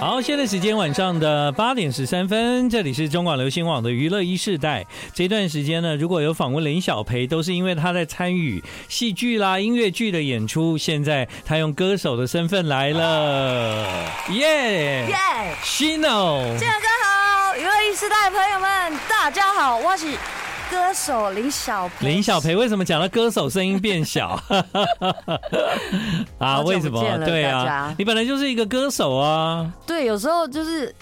好，现在时间晚上的八点十三分，这里是中广流行网的娱乐一世代。这段时间呢，如果有访问林小培，都是因为他在参与戏剧啦、音乐剧的演出。现在他用歌手的身份来了，耶耶，Shino，建哥好，娱乐一世代的朋友们，大家好，我是。歌手林小培，林小培为什么讲到歌手声音变小？啊，为什么？对啊，你本来就是一个歌手啊。对，有时候就是。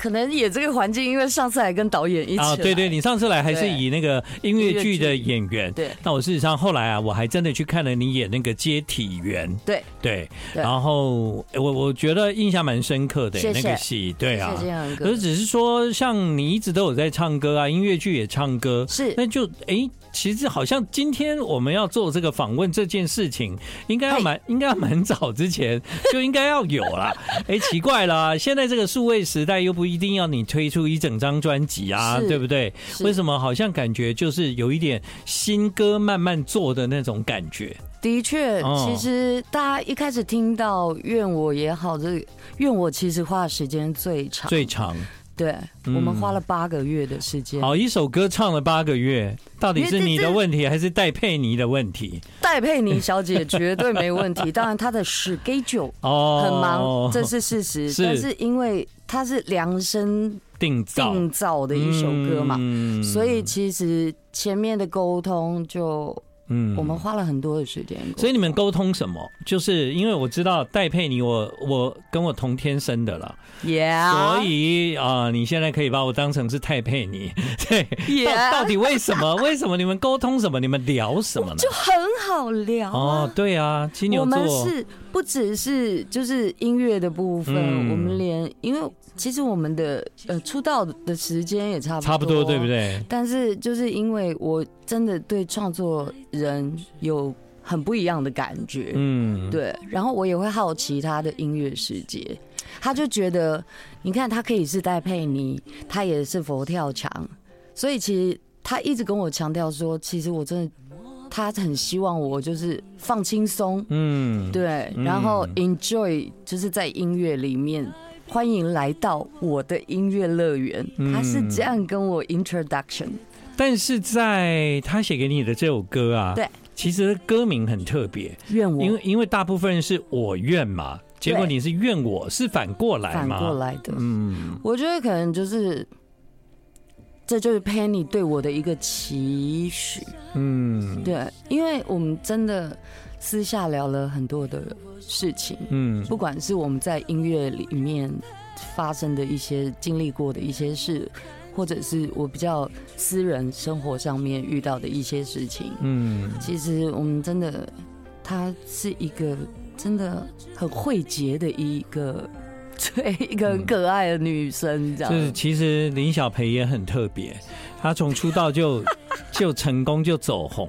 可能也这个环境，因为上次还跟导演一起啊，对对，你上次来还是以那个音乐剧的演员，对。那我事实上后来啊，我还真的去看了你演那个接体员，对。对。然后我我觉得印象蛮深刻的那个戏，对啊。可是只是说，像你一直都有在唱歌啊，音乐剧也唱歌，是。那就哎，其实好像今天我们要做这个访问这件事情，应该要蛮应该要蛮早之前 就应该要有啦。哎，奇怪了，现在这个数位时代又不。一定要你推出一整张专辑啊，对不对？为什么好像感觉就是有一点新歌慢慢做的那种感觉？的确，其实大家一开始听到《怨我》也好，这《怨我》其实花的时间最长，最长。对，我们花了八个月的时间。好，一首歌唱了八个月，到底是你的问题还是戴佩妮的问题？戴佩妮小姐绝对没问题，当然她的 schedule 哦很忙，这是事实。但是因为她是量身定定造的一首歌嘛，所以其实前面的沟通就。嗯，我们花了很多的时间。所以你们沟通什么？就是因为我知道戴佩妮，我我跟我同天生的了，Yeah。所以啊、呃，你现在可以把我当成是戴佩妮，对。Yeah. 到到底为什么？为什么你们沟通什么？你们聊什么呢？就很好聊哦。对啊，金牛座。不只是就是音乐的部分，嗯、我们连因为。其实我们的呃出道的时间也差不多，差不多对不对？但是就是因为我真的对创作人有很不一样的感觉，嗯，对。然后我也会好奇他的音乐世界，他就觉得，你看他可以是戴佩妮，他也是佛跳墙，所以其实他一直跟我强调说，其实我真的，他很希望我就是放轻松，嗯，对，然后 enjoy 就是在音乐里面。欢迎来到我的音乐乐园。他是这样跟我 introduction，但是在他写给你的这首歌啊，对，其实歌名很特别，愿我，因为因为大部分人是我愿嘛，结果你是愿我是反过来嘛，反过来的，嗯，我觉得可能就是这就是 Penny 对我的一个期许，嗯，对，因为我们真的私下聊了很多的。事情，嗯，不管是我们在音乐里面发生的一些经历过的一些事，或者是我比较私人生活上面遇到的一些事情，嗯，其实我们真的，他是一个真的很会结的一个，对，一个很可爱的女生，这样。就是其实林小培也很特别，她从出道就 就成功就走红，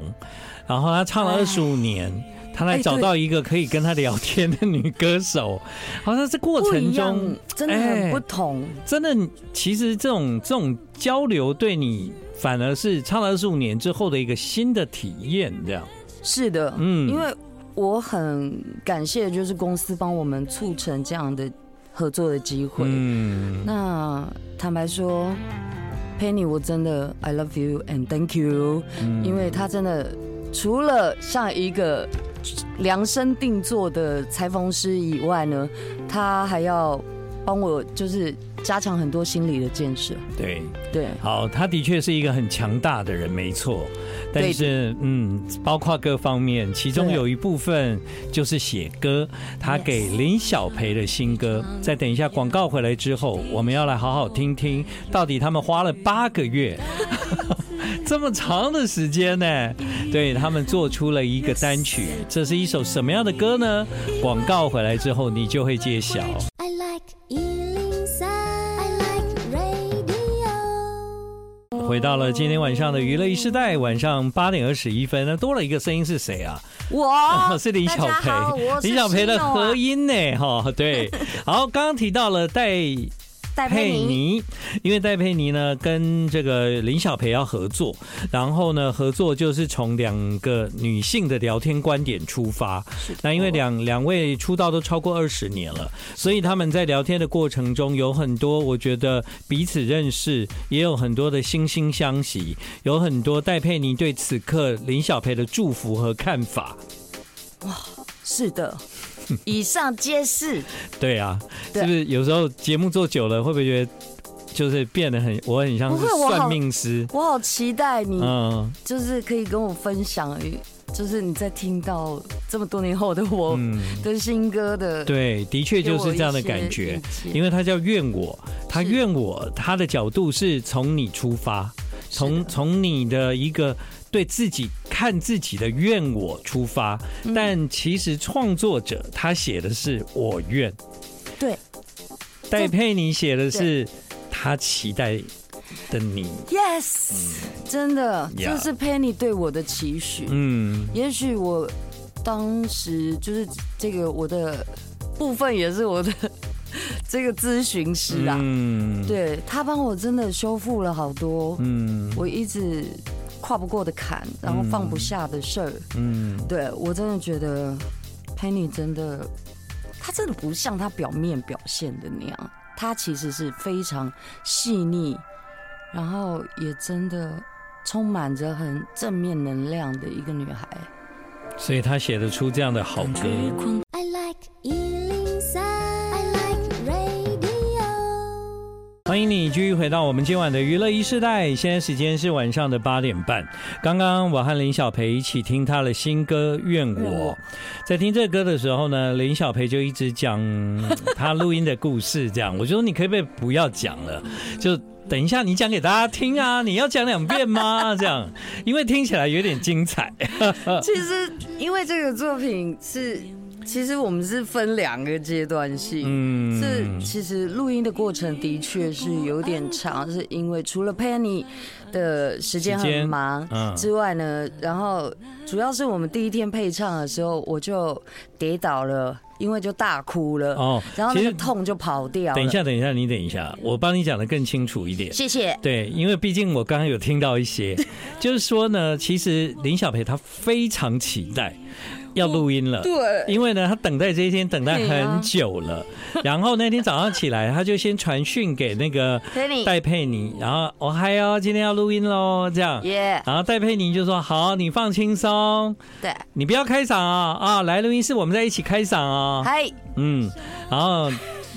然后她唱了二十五年。他来找到一个可以跟他聊天的女歌手，好像这过程中真的很不同。真的，其实这种这种交流对你反而是唱了二十五年之后的一个新的体验，这样。是的，嗯，因为我很感谢，就是公司帮我们促成这样的合作的机会。嗯，那坦白说，Penny，我真的 I love you and thank you，因为他真的除了像一个。量身定做的裁缝师以外呢，他还要帮我就是加强很多心理的建设。对对，好，他的确是一个很强大的人，没错。但是嗯，包括各方面，其中有一部分就是写歌，他给林小培的新歌。再等一下广告回来之后，我们要来好好听听，到底他们花了八个月。这么长的时间呢？对，他们做出了一个单曲，这是一首什么样的歌呢？广告回来之后，你就会揭晓。I like 回到了今天晚上的娱乐一时代，晚上八点二十一分，那多了一个声音是谁啊？我 是李小培，李小培的合音呢？哈，对，好，刚刚提到了带。戴佩妮，因为戴佩妮呢跟这个林小培要合作，然后呢合作就是从两个女性的聊天观点出发。那因为两两位出道都超过二十年了，所以他们在聊天的过程中有很多，我觉得彼此认识，也有很多的惺惺相惜，有很多戴佩妮对此刻林小培的祝福和看法。哇，是的。以上皆是。对啊，是不是有时候节目做久了，会不会觉得就是变得很，我很像是算命师？我好期待你，嗯，就是可以跟我分享，就是你在听到这么多年后的我的新歌的。对，的确就是这样的感觉，因为他叫怨我，他怨我，他的角度是从你出发，从从你的一个。对自己看自己的愿我出发，但其实创作者他写的是我愿。对，戴佩妮写的是他期待的你。Yes，真的，这是佩妮对我的期许。嗯，也许我当时就是这个我的部分也是我的 这个咨询师啊。嗯，对，他帮我真的修复了好多。嗯，我一直。跨不过的坎，然后放不下的事儿，嗯，对，我真的觉得，Penny 真的，她真的不像她表面表现的那样，她其实是非常细腻，然后也真的充满着很正面能量的一个女孩，所以她写得出这样的好歌。I like 欢迎你继续回到我们今晚的娱乐一世代，现在时间是晚上的八点半。刚刚我和林小培一起听他的新歌《愿我》，在听这个歌的时候呢，林小培就一直讲他录音的故事。这样，我说你可不可以不要讲了？就等一下你讲给大家听啊！你要讲两遍吗？这样，因为听起来有点精彩。其实，因为这个作品是。其实我们是分两个阶段性，嗯，是其实录音的过程的确是有点长，是因为除了 Penny 的时间很忙之外呢，然后主要是我们第一天配唱的时候，我就跌倒了，因为就大哭了哦，然后那个痛就跑掉了。等一下，等一下，你等一下，我帮你讲的更清楚一点。谢谢。对，因为毕竟我刚刚有听到一些，就是说呢，其实林小培他非常期待。要录音了，对，因为呢，他等待这一天等待很久了。然后那天早上起来，他就先传讯给那个戴佩妮，然后我嗨哟，今天要录音喽，这样。耶。然后戴佩妮就说：“好，你放轻松，对，你不要开嗓啊啊，来录音室我们在一起开嗓啊。”嗨，嗯，然后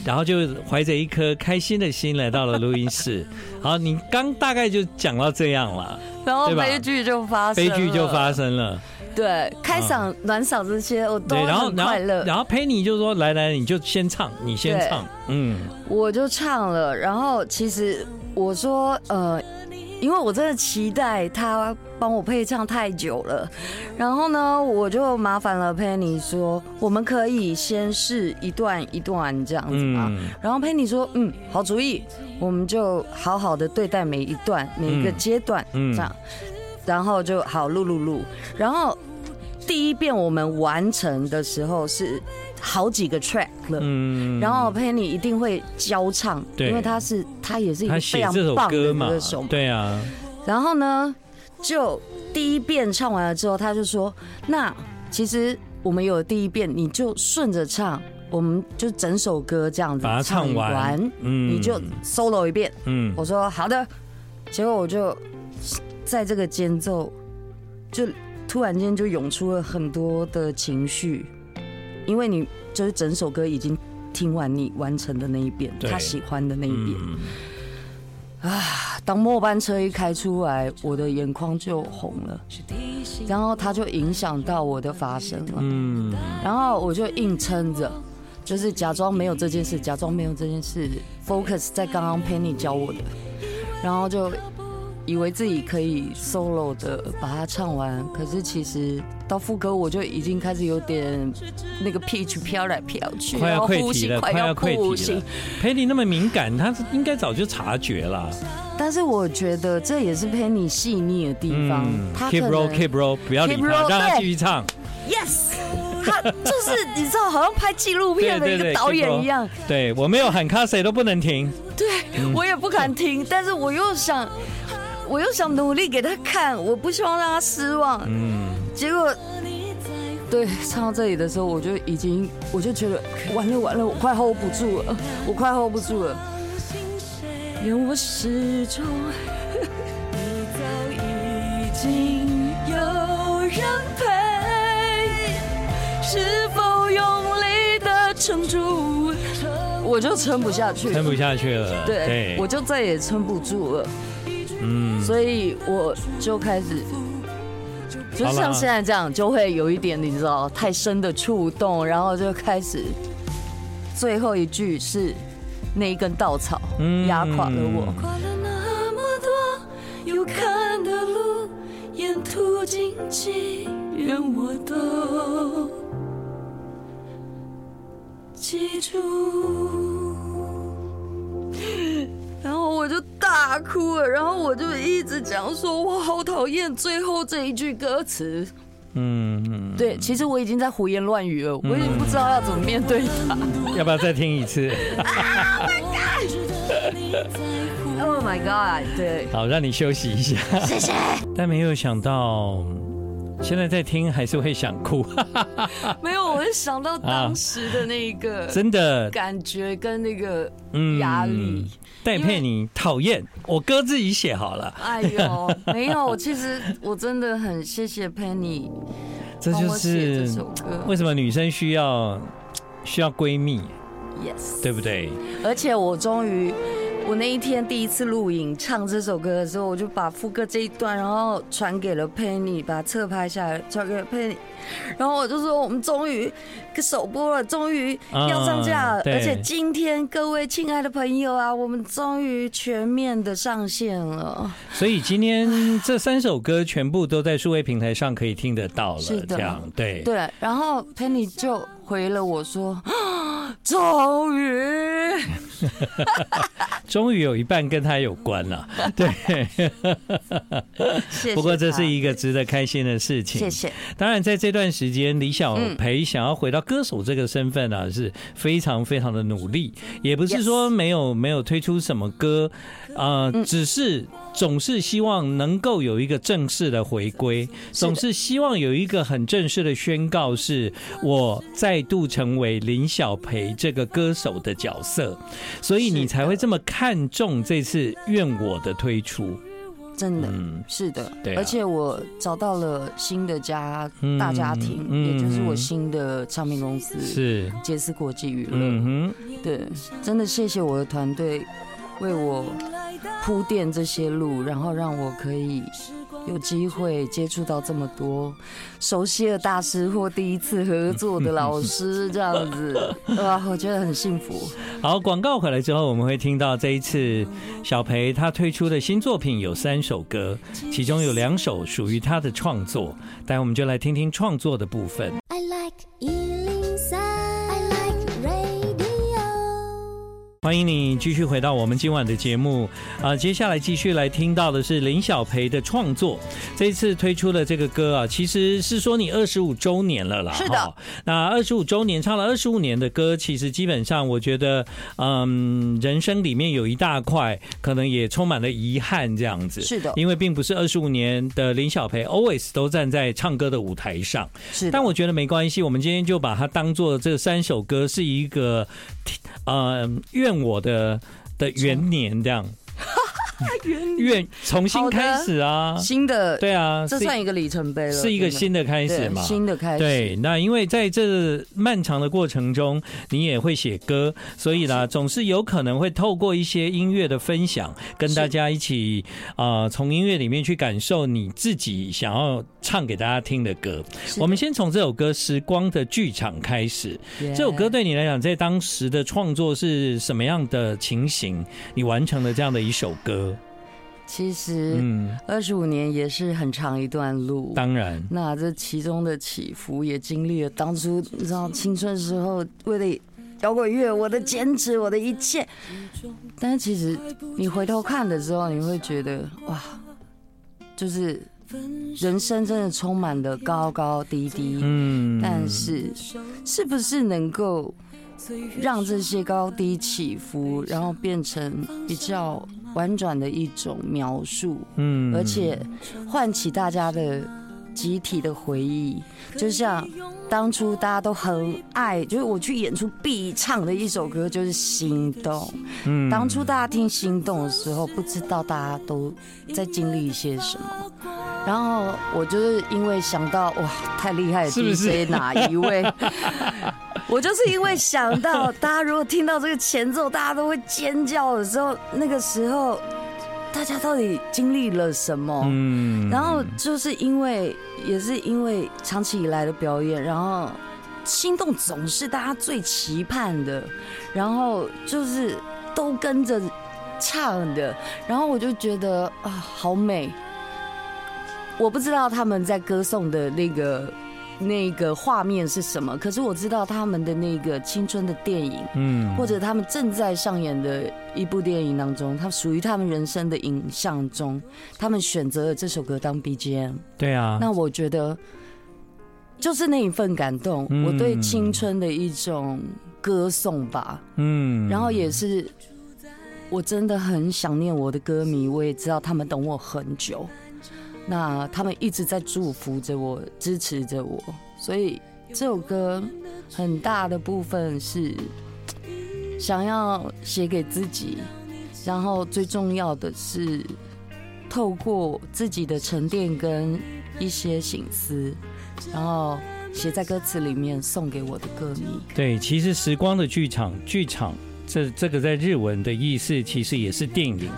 然后就怀着一颗开心的心来到了录音室。好，你刚大概就讲到这样了，然后悲剧就发生，悲剧就发生了。对，开嗓、暖嗓这些我都很快乐。然后佩妮就说：“来来，你就先唱，你先唱。”嗯，我就唱了。然后其实我说，呃，因为我真的期待他帮我配唱太久了。然后呢，我就麻烦了 Penny 说：“我们可以先试一段一段这样子嘛。”然后佩妮说：“嗯，好主意，我们就好好的对待每一段每一个阶段，这样。”然后就好录录录，然后第一遍我们完成的时候是好几个 track 了，嗯，然后 Penny 一定会教唱，对，因为他是他也是一个非常棒的歌手。嘛，对啊。然后呢，就第一遍唱完了之后，他就说：“那其实我们有第一遍，你就顺着唱，我们就整首歌这样子把它唱完，嗯，你就 solo 一遍，嗯，我说好的，结果我就。在这个间奏，就突然间就涌出了很多的情绪，因为你就是整首歌已经听完你完成的那一遍，他喜欢的那一遍。啊，当末班车一开出来，我的眼眶就红了，然后他就影响到我的发声了。嗯，然后我就硬撑着，就是假装没有这件事，假装没有这件事，focus 在刚刚 Penny 教我的，然后就。以为自己可以 solo 的把它唱完，可是其实到副歌我就已经开始有点那个 pitch 飘来飘去，快要溃堤了，快要溃堤了。Penny 那么敏感，他应该早就察觉了。但是我觉得这也是 Penny 细腻的地方。嗯、他 keep roll keep roll，不要理他 roll, 让他继续唱。Yes，他就是你知道，好像拍纪录片的一个导演一样。对，我没有喊卡，谁都不能停。对，我也不敢停，但是我又想，我又想努力给他看，我不希望让他失望。嗯，结果，对，唱到这里的时候，我就已经，我就觉得完了完了，我快 hold 不住了，我快 hold 不住了。愿我始终，你早已经有人陪，是否用力的撑住？我就撑不下去，撑不下去了。对，对我就再也撑不住了。嗯，所以我就开始，就像现在这样，就会有一点你知道太深的触动，然后就开始最后一句是。那一根稻草压垮了我。跨了那么多有看的路，沿途荆棘，愿我都记住。然后我就大哭了，然后我就一直讲说，我好讨厌最后这一句歌词。嗯，对，其实我已经在胡言乱语了，我已经不知道要怎么面对他。要不要再听一次？Oh my god！对，好，让你休息一下。谢谢。但没有想到，现在在听还是会想哭。没有，我会想到当时的那个 真的感觉跟那个压力。戴佩妮讨厌，我歌自己写好了。哎呦，没有，其实我真的很谢谢佩妮。这就是为什么女生需要需要闺蜜，yes，对不对？而且我终于。我那一天第一次录影唱这首歌的时候，我就把副歌这一段，然后传给了 Penny，把侧拍下来传给了 Penny，然后我就说我们终于首播了，终于要上架了，而且今天各位亲爱的朋友啊，我们终于全面的上线了。所以今天这三首歌全部都在数位平台上可以听得到了，是的，这样对对。然后 Penny 就回了我说。终于，终于有一半跟他有关了。对，不过这是一个值得开心的事情。谢谢。当然，在这段时间，李小培想要回到歌手这个身份呢，是非常非常的努力。也不是说没有没有推出什么歌，呃，只是。总是希望能够有一个正式的回归，总是希望有一个很正式的宣告，是我再度成为林小培这个歌手的角色，所以你才会这么看重这次愿我的推出。真的，是的，而且我找到了新的家大家庭，也就是我新的唱片公司是。杰斯国际娱乐。对，真的谢谢我的团队为我。铺垫这些路，然后让我可以有机会接触到这么多熟悉的大师或第一次合作的老师，这样子，哇，我觉得很幸福。好，广告回来之后，我们会听到这一次小培他推出的新作品有三首歌，其中有两首属于他的创作，待会我们就来听听创作的部分。欢迎你继续回到我们今晚的节目啊！接下来继续来听到的是林小培的创作。这一次推出的这个歌啊，其实是说你二十五周年了啦。是的，那二十五周年唱了二十五年的歌，其实基本上我觉得，嗯，人生里面有一大块可能也充满了遗憾这样子。是的，因为并不是二十五年的林小培 always 都站在唱歌的舞台上。是，但我觉得没关系，我们今天就把它当做这三首歌是一个，呃，愿。我的的元年这样。愿重新开始啊，新的对啊，这算一个里程碑了，是一个新的开始嘛？新的开始。对，那因为在这漫长的过程中，你也会写歌，所以呢，总是有可能会透过一些音乐的分享，跟大家一起啊，从音乐里面去感受你自己想要唱给大家听的歌。我们先从这首歌《时光的剧场》开始。这首歌对你来讲，在当时的创作是什么样的情形？你完成了这样的一首歌？其实，嗯，二十五年也是很长一段路。当然，那这其中的起伏也经历了当初你知道青春时候为了摇滚乐我的坚持，我的一切。但是其实你回头看的时候，你会觉得哇，就是人生真的充满了高高低低。嗯，但是是不是能够让这些高低起伏，然后变成比较婉转的一种描述，嗯，而且唤起大家的集体的回忆，就像当初大家都很爱，就是我去演出必唱的一首歌，就是《心动》。嗯，当初大家听《心动》的时候，不知道大家都在经历一些什么。然后我就是因为想到哇，太厉害了是不是哪一位？我就是因为想到，大家如果听到这个前奏，大家都会尖叫的时候，那个时候大家到底经历了什么？嗯，然后就是因为，也是因为长期以来的表演，然后心动总是大家最期盼的，然后就是都跟着唱的，然后我就觉得啊，好美。我不知道他们在歌颂的那个。那个画面是什么？可是我知道他们的那个青春的电影，嗯，或者他们正在上演的一部电影当中，它属于他们人生的影像中，他们选择了这首歌当 BGM。对啊，那我觉得就是那一份感动，我对青春的一种歌颂吧。嗯，然后也是我真的很想念我的歌迷，我也知道他们等我很久。那他们一直在祝福着我，支持着我，所以这首歌很大的部分是想要写给自己，然后最重要的是透过自己的沉淀跟一些心思，然后写在歌词里面送给我的歌迷。对，其实时光的剧场，剧场这这个在日文的意思其实也是电影。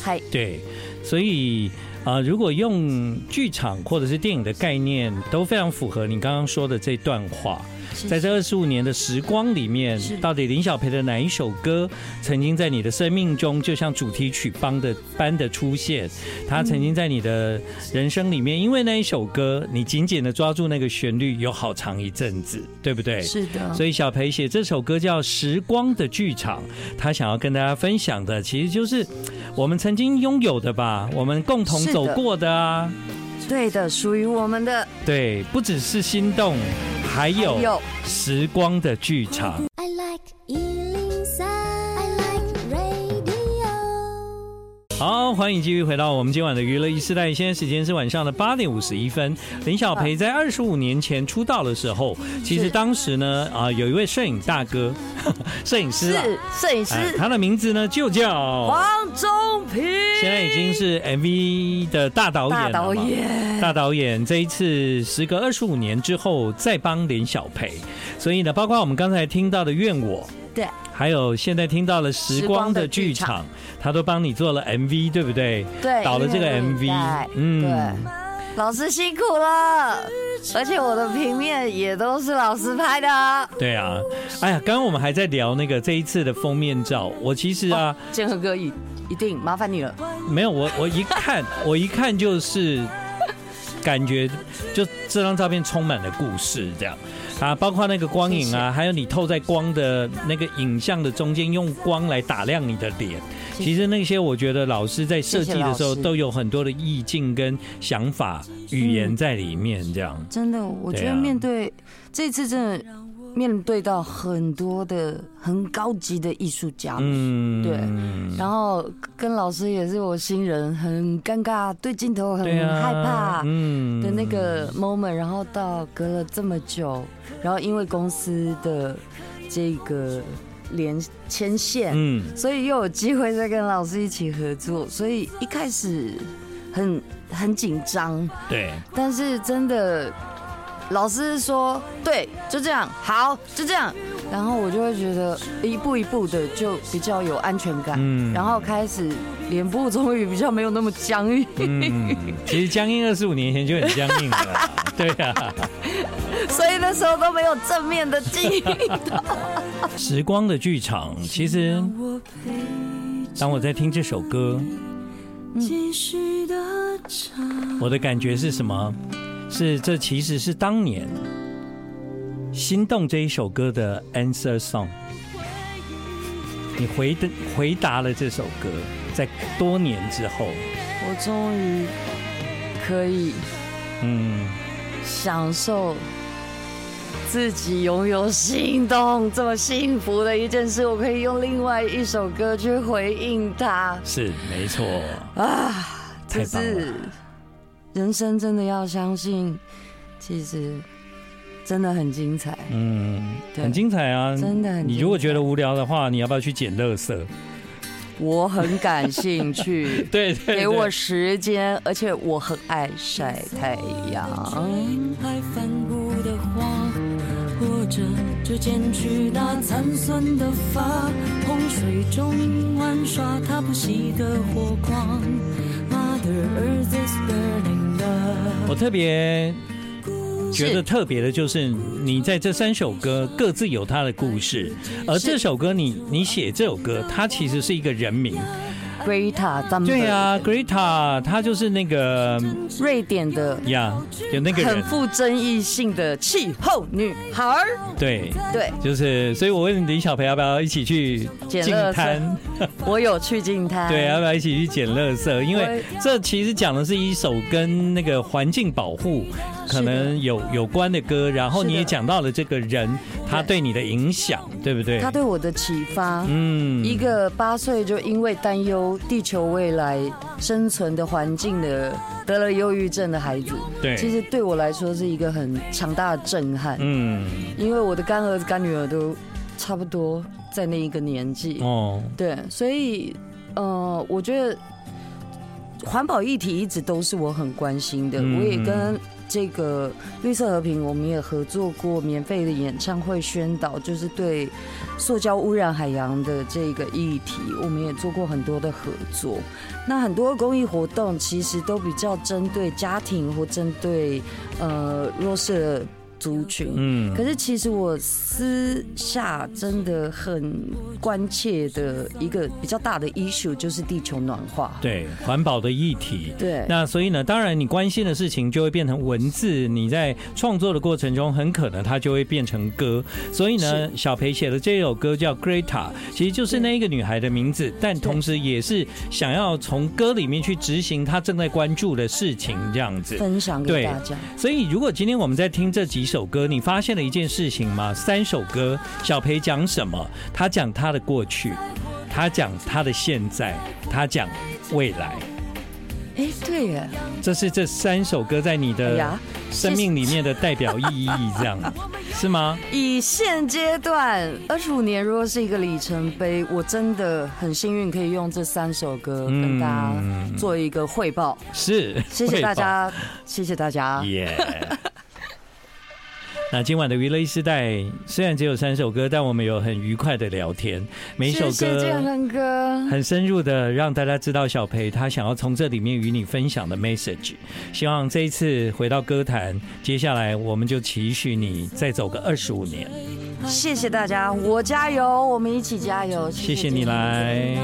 嗨，对，所以。啊，如果用剧场或者是电影的概念，都非常符合你刚刚说的这段话。在这二十五年的时光里面，到底林小培的哪一首歌曾经在你的生命中就像主题曲般的般的出现？他曾经在你的人生里面，因为那一首歌，你紧紧的抓住那个旋律，有好长一阵子，对不对？是的。所以小培写这首歌叫《时光的剧场》，他想要跟大家分享的，其实就是我们曾经拥有的吧，我们共同走过的啊。对的，属于我们的。对，不只是心动，还有时光的剧场。好，欢迎继续回到我们今晚的娱乐一时代。现在时间是晚上的八点五十一分。林小培在二十五年前出道的时候，其实当时呢，啊，有一位摄影大哥，摄影师是摄影师，他的名字呢就叫黄宗平，现在已经是 MV 的大导演了。大导演，大导演，这一次时隔二十五年之后再帮林小培，所以呢，包括我们刚才听到的《怨我》。对，还有现在听到了时光的剧场，他都帮你做了 MV，对不对？对，导了这个 MV，嗯，对，老师辛苦了，而且我的平面也都是老师拍的。对啊，哎呀，刚刚我们还在聊那个这一次的封面照，我其实啊，建和哥一一定麻烦你了。没有，我我一看，我一看就是感觉，就这张照片充满了故事，这样。啊，包括那个光影啊，还有你透在光的那个影像的中间，用光来打亮你的脸。其实那些我觉得老师在设计的时候都有很多的意境跟想法、语言在里面。这样真的，我觉得面对这次真的面对到很多的很高级的艺术家，嗯，对。然后跟老师也是我新人，很尴尬，对镜头很害怕，嗯的那个 moment。然后到隔了这么久。然后因为公司的这个连牵线，嗯，所以又有机会再跟老师一起合作，所以一开始很很紧张，对，但是真的老师说对，就这样，好，就这样，然后我就会觉得一步一步的就比较有安全感，嗯，然后开始脸部终于比较没有那么僵硬，嗯，其实僵硬二十五年前就很僵硬了，对啊。所以那时候都没有正面的记忆。时光的剧场，其实当我在听这首歌，我的感觉是什么？是这其实是当年《心动》这一首歌的 answer song。你回的回答了这首歌，在多年之后，我终于可以嗯享受自己拥有心动这么幸福的一件事。我可以用另外一首歌去回应它，是没错啊，太棒了。人生真的要相信，其实真的很精彩。嗯，很精彩啊！真的很。你如果觉得无聊的话，你要不要去捡垃圾？我很感兴趣。对，对，对，给我时间，而且我很爱晒太阳。或者指尖去拿残损的发，洪水中玩耍，它不熄的火光我特别觉得特别的就是，你在这三首歌各自有它的故事，而这首歌你你写这首歌，它其实是一个人名。Greta，对啊，Greta，她就是那个瑞典的呀，有那个很富争议性的气候女孩。对对，就是，所以我问李小培要不要一起去净滩？我有去净滩。对，要不要一起去捡垃圾？因为这其实讲的是一首跟那个环境保护可能有有关的歌，然后你也讲到了这个人他对你的影响，对不对？他对我的启发。嗯，一个八岁就因为担忧地球未来生存的环境的得了忧郁症的孩子，对，其实对我来说是一个很强大的震撼。嗯，因为我的干儿子干女儿都差不多在那一个年纪。哦，对，所以呃，我觉得环保议题一直都是我很关心的。我也跟。这个绿色和平，我们也合作过免费的演唱会宣导，就是对塑胶污染海洋的这个议题，我们也做过很多的合作。那很多公益活动其实都比较针对家庭或针对呃弱势。族群，嗯，可是其实我私下真的很关切的一个比较大的 issue 就是地球暖化，对环保的议题，对，那所以呢，当然你关心的事情就会变成文字，你在创作的过程中很可能它就会变成歌，所以呢，小培写的这首歌叫 Greta，其实就是那一个女孩的名字，但同时也是想要从歌里面去执行她正在关注的事情，这样子。分享给大家。所以如果今天我们在听这几首歌，你发现了一件事情吗？三首歌，小培讲什么？他讲他的过去，他讲他的现在，他讲未来。哎，对耶，这是这三首歌在你的生命里面的代表意义，这样是吗？以现阶段二十五年，如果是一个里程碑，我真的很幸运可以用这三首歌跟大家做一个汇报。是，谢谢大家，谢谢大家。耶。那今晚的娱乐 e 世代虽然只有三首歌，但我们有很愉快的聊天。每一首歌很深入的让大家知道小培他想要从这里面与你分享的 message。希望这一次回到歌坛，接下来我们就期许你再走个二十五年。谢谢大家，我加油，我们一起加油。谢谢你来。